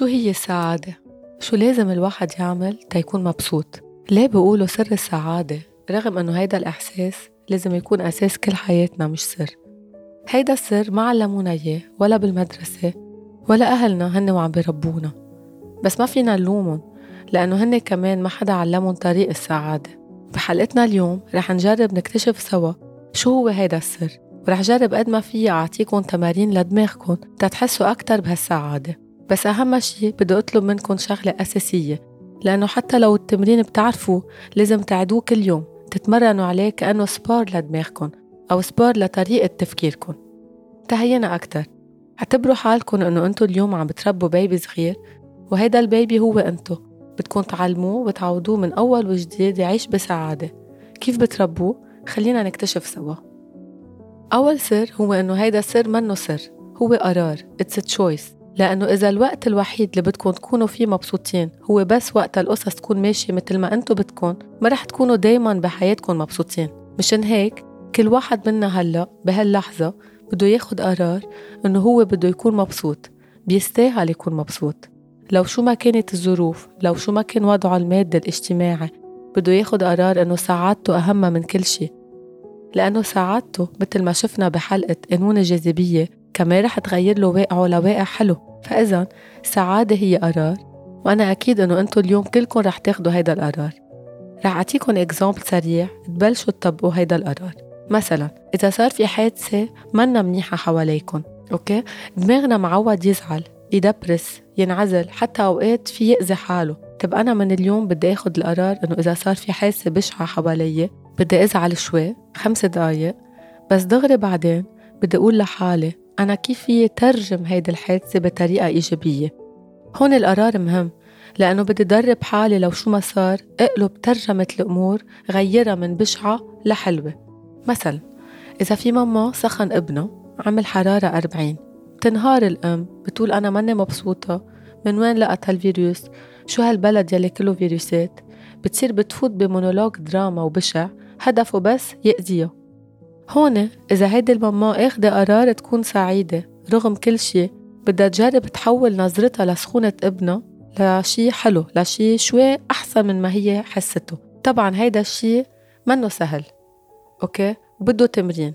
شو هي السعادة؟ شو لازم الواحد يعمل تيكون مبسوط؟ ليه بيقولوا سر السعادة رغم إنه هيدا الإحساس لازم يكون أساس كل حياتنا مش سر هيدا السر ما علمونا إياه ولا بالمدرسة ولا أهلنا هن وعم بيربونا بس ما فينا نلومن لأنه هن كمان ما حدا علمهم طريق السعادة بحلقتنا اليوم رح نجرب نكتشف سوا شو هو هيدا السر ورح جرب قد ما فيي أعطيكم تمارين لدماغكم تتحسوا أكتر بهالسعادة بس أهم شي بدي أطلب منكم شغلة أساسية لأنه حتى لو التمرين بتعرفوه لازم تعدوه كل يوم تتمرنوا عليه كأنه سبار لدماغكم أو سبار لطريقة تفكيركم تهينا أكتر اعتبروا حالكم إنه أنتو اليوم عم بتربوا بيبي صغير وهيدا البيبي هو أنتو بدكم تعلموه وتعودوه من أول وجديد يعيش بسعادة. كيف بتربوه؟ خلينا نكتشف سوا. أول سر هو إنه هيدا السر منه سر هو قرار It's a choice. لأنه إذا الوقت الوحيد اللي بدكم تكونوا فيه مبسوطين هو بس وقت القصص تكون ماشية مثل ما أنتو بدكم ما رح تكونوا دايما بحياتكم مبسوطين. مشان هيك كل واحد منا هلأ بهاللحظة بده ياخد قرار إنه هو بده يكون مبسوط بيستاهل يكون مبسوط. لو شو ما كانت الظروف لو شو ما كان وضعه المادي الاجتماعي بده ياخد قرار إنه سعادته أهم من كل شي لأنه سعادته مثل ما شفنا بحلقة قانون الجاذبية كمان رح تغير له واقعه لواقع حلو. فإذا السعادة هي قرار وأنا أكيد إنه أنتو اليوم كلكم رح تاخدوا هيدا القرار. رح أعطيكم example سريع تبلشوا تطبقوا هيدا القرار. مثلا إذا صار في حادثة منا منيحة حواليكم okay؟ دماغنا معود يزعل يدبرس ينعزل حتى أوقات في يأذي حاله. طب أنا من اليوم بدي أخد القرار إنه إذا صار في حادثة بشعة حوالي بدي أزعل شوي خمس دقايق بس دغري بعدين بدي أقول لحالي أنا كيف فيي ترجم هيدي الحادثة بطريقة إيجابية. هون القرار مهم لأنه بدي درب حالي لو شو ما صار أقلب ترجمة الأمور غيرها من بشعة لحلوة. مثلا إذا في ماما سخن ابنه عمل حرارة أربعين بتنهار الأم بتقول أنا ماني مبسوطة من وين لقت هالفيروس؟ شو هالبلد يلي كله فيروسات؟ بتصير بتفوت بمونولوج دراما وبشع هدفه بس يأذيها. هون إذا هيدي الماما اخدة قرار تكون سعيدة. رغم كل شي بدها تجرب تحول نظرتها لسخونة ابنها لشي حلو لشي شوي أحسن من ما هي حسته طبعا هيدا الشي منه سهل أوكي؟ بده تمرين.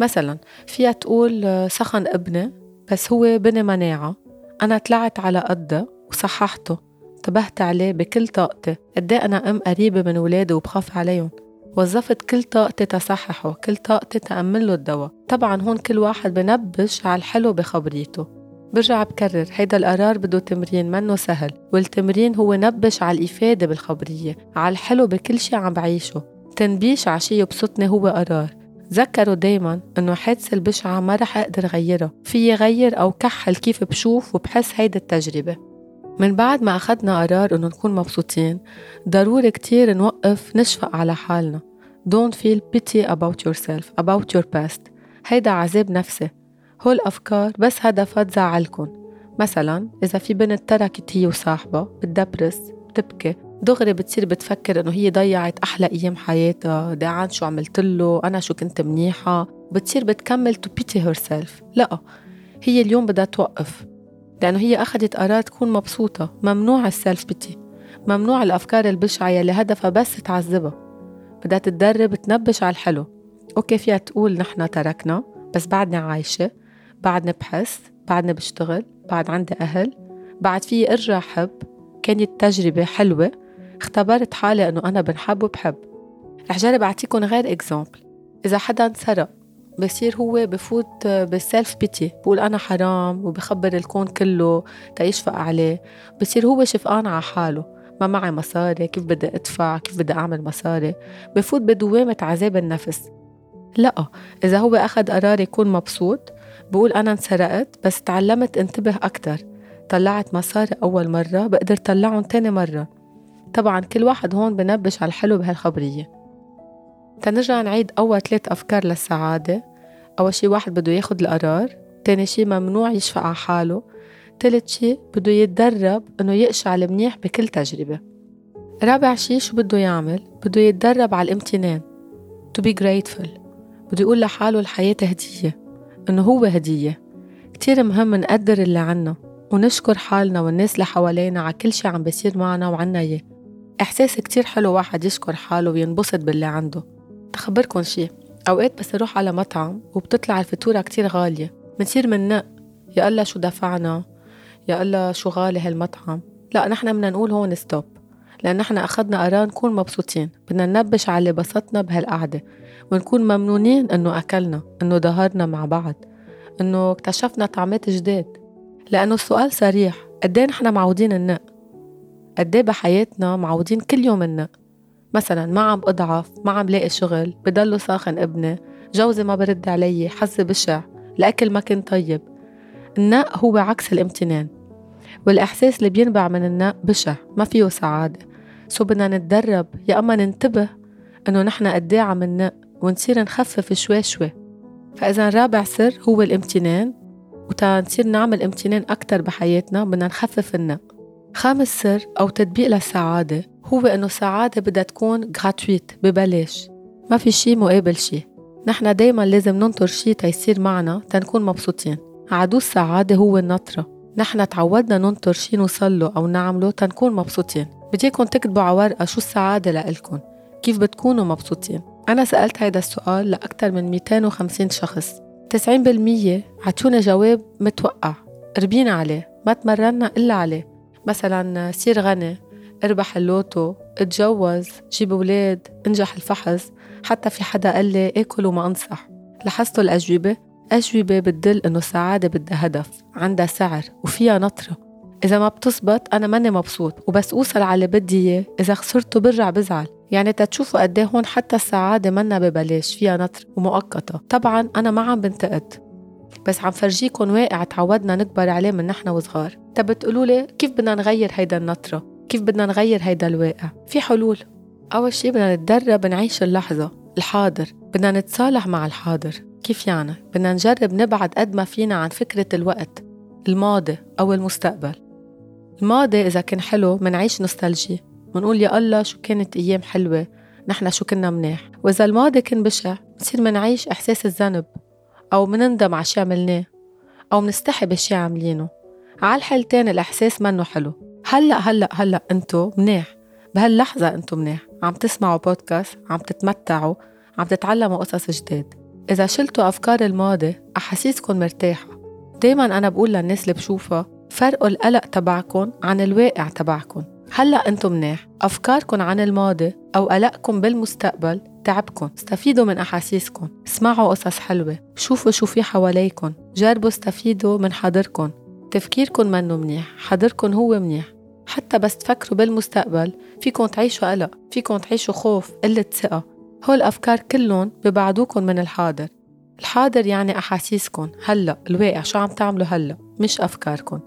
مثلا فيها تقول سخن ابني بس هو بني مناعة. أنا طلعت على قده وصححته. انتبهت عليه بكل طاقتي. قد أنا أم قريبة من ولادي وبخاف عليهم. وظفت كل طاقتي تصححه كل طاقتي تأمن له الدواء. طبعا هون كل واحد بنبش على الحلو بخبريته. برجع بكرر هيدا القرار بده تمرين منه سهل والتمرين هو نبش على الإفادة بالخبرية على الحلو بكل شي عم بعيشه. تنبيش على شي يبسطني هو قرار. تذكروا دايما إنه حادثة البشعة ما رح أقدر غيرها في غير أو كحل كيف بشوف وبحس هيدا التجربة. من بعد ما أخدنا قرار إنه نكون مبسوطين ضروري كتير نوقف نشفق على حالنا. Don't feel pity about yourself about your past. هيدا عذاب نفسي. هول الأفكار بس هدفها تزعلكن. مثلا إذا في بنت تركت هي وصاحبها بتدبرس بتبكي. دغري بتصير بتفكر إنه هي ضيعت أحلى أيام حياتها. ضيعان شو عملت له؟ أنا شو كنت منيحة؟ بتصير بتكمل to pity herself لا هي اليوم بدها توقف. لأنه هي أخذت قرار تكون مبسوطة ممنوع ال self-pity ممنوع الأفكار البشعة يلي هدفها بس تعذبها. بدها تتدرب تنبش على الحلو. okay فيها تقول نحن تركنا بس بعدني عايشة بعدني بحس بعدني بشتغل بعد عندي أهل بعد فيي أرجع حب. كانت تجربة حلوة اختبرت حالي أنه أنا بنحب وبحب. رح جرب أعطيكم غير example إذا حدا انسرق بصير هو بفوت بالسيلف بيتي بقول أنا حرام وبخبر الكون كله تيشفق عليه. بصير هو شفقان على حاله ما معي مصاري كيف بدي أدفع كيف بدي أعمل مصاري؟ بفوت بدوامة عذاب النفس. لا إذا هو أخذ قرار يكون مبسوط بقول أنا انسرقت بس تعلمت انتبه أكتر. طلعت مصاري أول مرة بقدر طلعهم تاني مرة. طبعا كل واحد هون بنبش على الحلو بهالخبرية. تنرجع نعيد أول ثلاث أفكار للسعادة. أول شي واحد بده ياخد القرار تاني شي ممنوع يشفق على حاله تالت شي بده يتدرب إنه يقشع منيح بكل تجربة. رابع شي شو بده يعمل؟ بده يتدرب على الامتنان to be grateful بده يقول لحاله الحياة هدية إنه هو هدية. كتير مهم نقدر اللي عنا ونشكر حالنا والناس اللي حوالينا على كل شي عم بيصير معنا وعنا إياه. إحساس كتير حلو واحد يشكر حاله وينبسط باللي عنده. تخبركن شي. أوقات بس نروح على مطعم وبتطلع الفاتورة كتير غالية. بنصير مننق يا الله شو دفعنا؟ يا الله شو غالي هالمطعم. لا نحن بدنا نقول هون ستوب لأن نحن أخذنا قرار نكون مبسوطين. بدنا ننبش على اللي بسطنا بهالقعدة. ونكون ممنونين إنه أكلنا إنه ظهرنا مع بعض إنه اكتشفنا طعمات جداد. لأنه السؤال صريح. قديه نحن معودين النق قديه بحياتنا معودين كل يوم النق مثلا ما عم أضعف ما عم لاقي شغل بضله ساخن ابني جوزي ما برد علي حظي بشع الأكل ما كان طيب. النق هو عكس الامتنان. والإحساس اللي بينبع من النق بشع ما فيه سعادة. سو بدنا نتدرب يا أما ننتبه إنه نحن قديه عم ننق ونصير نخفف شوي شوي. فإذا رابع سر هو الامتنان وتا نصير نعمل امتنان أكتر بحياتنا بدنا نخفف النق خامس سر أو تطبيق للسعادة هو إنه السعادة بدها تكون غراتويت ببلاش ما في شي مقابل شي. نحن دايما لازم ننطر شي تيصير معنا تنكون مبسوطين. عدو السعادة هو النطرة. نحن تعودنا ننطر شي نوصله أو نعمله تنكون مبسوطين. بديكم تكتبوا على ورقة شو السعادة لإلكن كيف بتكونوا مبسوطين؟ أنا سألت هيدا السؤال لأكثر من 250 شخص. 90% عطونا جواب متوقع. ربينا عليه. ما تمرنا إلا عليه. مثلا صير غني. اربح اللوتو اتجوز جيب أولاد انجح الفحص. حتى في حدا قال لي آكل وما أنصح. لاحظتوا الأجوبة؟ أجوبة بتدل إنه السعادة بدها هدف عندها سعر وفيها نطرة. إذا ما بتزبط أنا ماني مبسوط وبس أوصل على اللي بدي إياه. إذا خسرته برجع بزعل. يعني تتشوفوا قد هون حتى السعادة منا ببلاش فيها نطر ومؤقتة. طبعا أنا ما عم بنتقد. بس عم فرجيكم واقع تعودنا نكبر عليه من نحن وصغار. طب بتقولوا لي كيف بدنا نغير هيدا النطرة؟ كيف بدنا نغير هيدا الواقع؟ في حلول. أول شي بدنا نتدرب نعيش اللحظة الحاضر. بدنا نتصالح مع الحاضر. كيف يعني؟ بدنا نجرب نبعد قد ما فينا عن فكرة الوقت الماضي أو المستقبل. الماضي إذا كان حلو منعيش نوستالجي منقول يا الله شو كانت أيام حلوة نحن شو كنا مناح وإذا الماضي كان بشع بنصير منعيش إحساس الذنب أو منندم على شي عملناه أو منستحي بشي عاملينه. على الحالتين الإحساس منه حلو. هلأ هلأ هلأ أنتو مناح بهاللحظة أنتو مناح عم تسمعوا بودكاست عم تتمتعوا عم تتعلموا قصص جداد إذا شلتوا أفكار الماضي أحاسيسكن مرتاحة. دايما أنا بقول للناس اللي بشوفها فرقوا القلق تبعكن عن الواقع تبعكن هلأ أنتم مناح أفكاركن عن الماضي أو قلقكم بالمستقبل تعبكن استفيدوا من أحاسيسكن اسمعوا قصص حلوة. شوفوا شو في حواليكن جربوا استفيدوا من حاضركن تفكيركن منه منيح. حاضركن هو منيح. حتى بس تفكروا بالمستقبل. فيكن تعيشوا قلق فيكن تعيشوا خوف قلة ثقة. هول الأفكار كلهم ببعدوكن من الحاضر. الحاضر يعني أحاسيسكن هلأ الواقع شو عم تعملوا هلأ؟ مش أفكاركن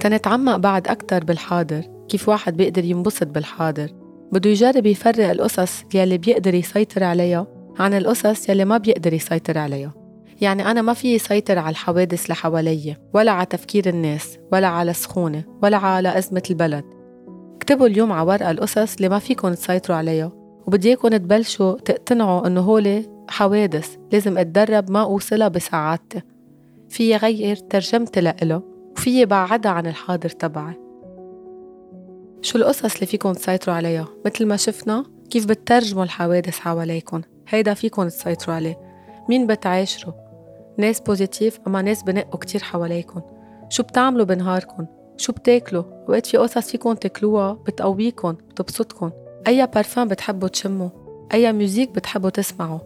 تنتعمق بعد أكتر بالحاضر. كيف واحد بيقدر ينبسط بالحاضر؟ بده يجرب يفرق القصص يلي بيقدر يسيطر عليها عن القصص يلي ما بيقدر يسيطر عليها. يعني أنا ما في يسيطر على الحوادث اللي حوالي ولا على تفكير الناس ولا على السخونة ولا على أزمة البلد. اكتبوا اليوم على ورقة القصص اللي ما فيكن تسيطروا عليها وبدي اياكم تبلشوا تقتنعوا إنه هولي حوادث لازم أتدرب ما أوصلها بسعادتي في غير ترجمتي لإله وفي بعدها عن الحاضر تبعي. شو القصص اللي فيكم تسيطروا عليها؟ مثل ما شفنا كيف بترجموا الحوادث حواليكم هيدا فيكم تسيطروا عليه. مين بتعاشروا؟ ناس positive أما ناس بنقوا كتير حواليكم شو بتعملوا بنهاركم شو بتاكلوا؟ وقت في قصص فيكم تاكلوها بتقويكم بتبسطكم أي بارفان بتحبوا تشموا. أي music بتحبوا تسمعوا.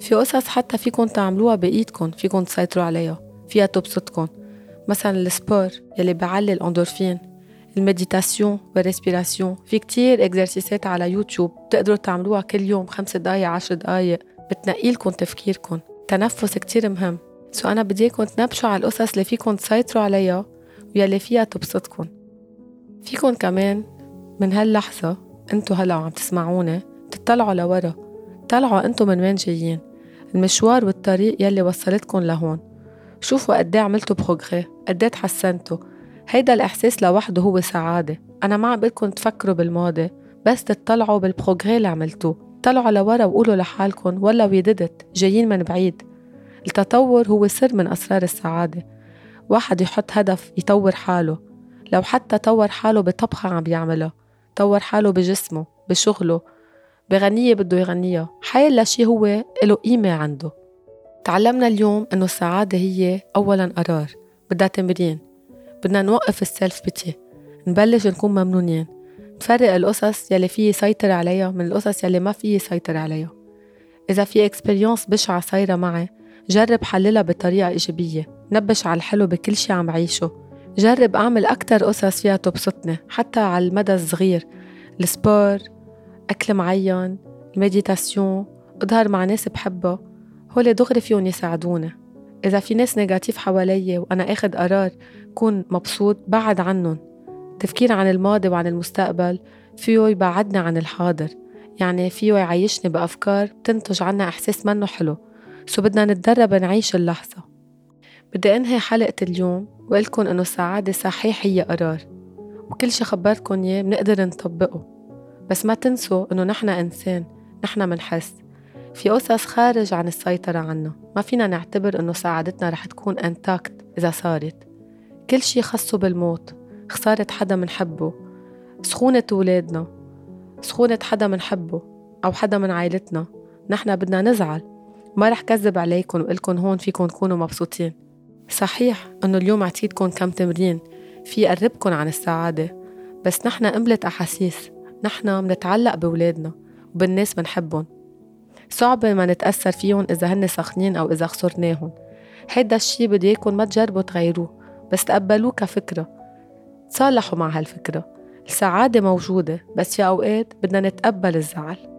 في قصص حتى فيكم تعملوها بإيدكم فيكم تسيطروا عليها. فيها تبسطكم مثلا ال sport يلي بيعلي الاندورفين ال méditation وال respiration. في كتير exercice ات على يوتيوب بتقدروا تعملوها كل يوم خمس دقايق عشر دقايق. بتنقيلكم تفكيركم تنفس كتير مهم. so أنا بدي إياكم تنبشوا على القصص اللي فيكم تسيطروا عليها ويلي فيها تبسطكم. فيكم كمان من هاللحظة انتو هلأ عم تسمعوني تطلعوا لورا طلعوا انتو من وين جايين المشوار والطريق يلي وصلتكم لهون. شوفوا قد إيه عملتوا progrès قد إيه تحسنتوا. هيدا الإحساس لوحده هو سعادة. أنا ما عم تفكروا بالماضي بس تطلعوا بالبروغري اللي عملتوه. طلعوا لورا وقولوا لحالكم ولا ويددت جايين من بعيد. التطور هو سر من أسرار السعادة. واحد يحط هدف يطور حاله. لو حتى طور حاله بطبخة عم بيعملها طور حاله بجسمه بشغله بغنية بده يغنيها حيلا شي هو له قيمة عنده. تعلمنا اليوم إنه السعادة هي أولا قرار. بدها تمرين. بدنا نوقف ال self-pity نبلش نكون ممنونين. نفرق القصص يلي فيي سيطر عليها من القصص يلي ما فيي سيطر عليها. إذا في expérience بشعة صايرة معي جرب حللها بطريقة إيجابية. نبش على الحلو بكل شي عم عيشه. جرب أعمل أكتر قصص فيها تبسطني حتى على المدى الصغير. ال sport أكل معين ال méditation أظهر مع ناس بحبها هول دغري فيهم يساعدونا إذا في ناس negative حوالي وأنا أخد قرار كون مبسوط بعد عنهم. التفكير عن الماضي وعن المستقبل فيه يبعدنا عن الحاضر. يعني فيه يعيشني بأفكار بتنتج عنا إحساس منه حلو. so بدنا نتدرب نعيش اللحظة. بدي أنهي حلقة اليوم وقلكن إنه السعادة صحيح هي قرار وكل شي خبرتكن إياه بنقدر نطبقه. بس ما تنسوا إنه نحن إنسان نحن منحس. في قصص خارج عن السيطرة عنا ما فينا نعتبر إنه سعادتنا رح تكون انتاكت إذا صارت. كل شي خصه بالموت خسارة حدا منحبه سخونة ولادنا سخونة حدا منحبه أو حدا من عائلتنا. نحن بدنا نزعل. ما رح كذب عليكم وقلكن هون فيكن تكونوا مبسوطين. صحيح إنه اليوم عطيتكن كم تمرين. في يقربكن عن السعادة. بس نحن قبلة أحاسيس. نحن منتعلق بولادنا وبالناس منحبهم. صعب ما نتأثر فيهم إذا هن سخنين أو إذا خسرناهم. هيدا الشي بدي إياكم ما تجربوا تغيروه. بس تقبلوه كفكرة. تصالحوا مع هالفكرة. السعادة موجودة بس في أوقات بدنا نتقبل الزعل.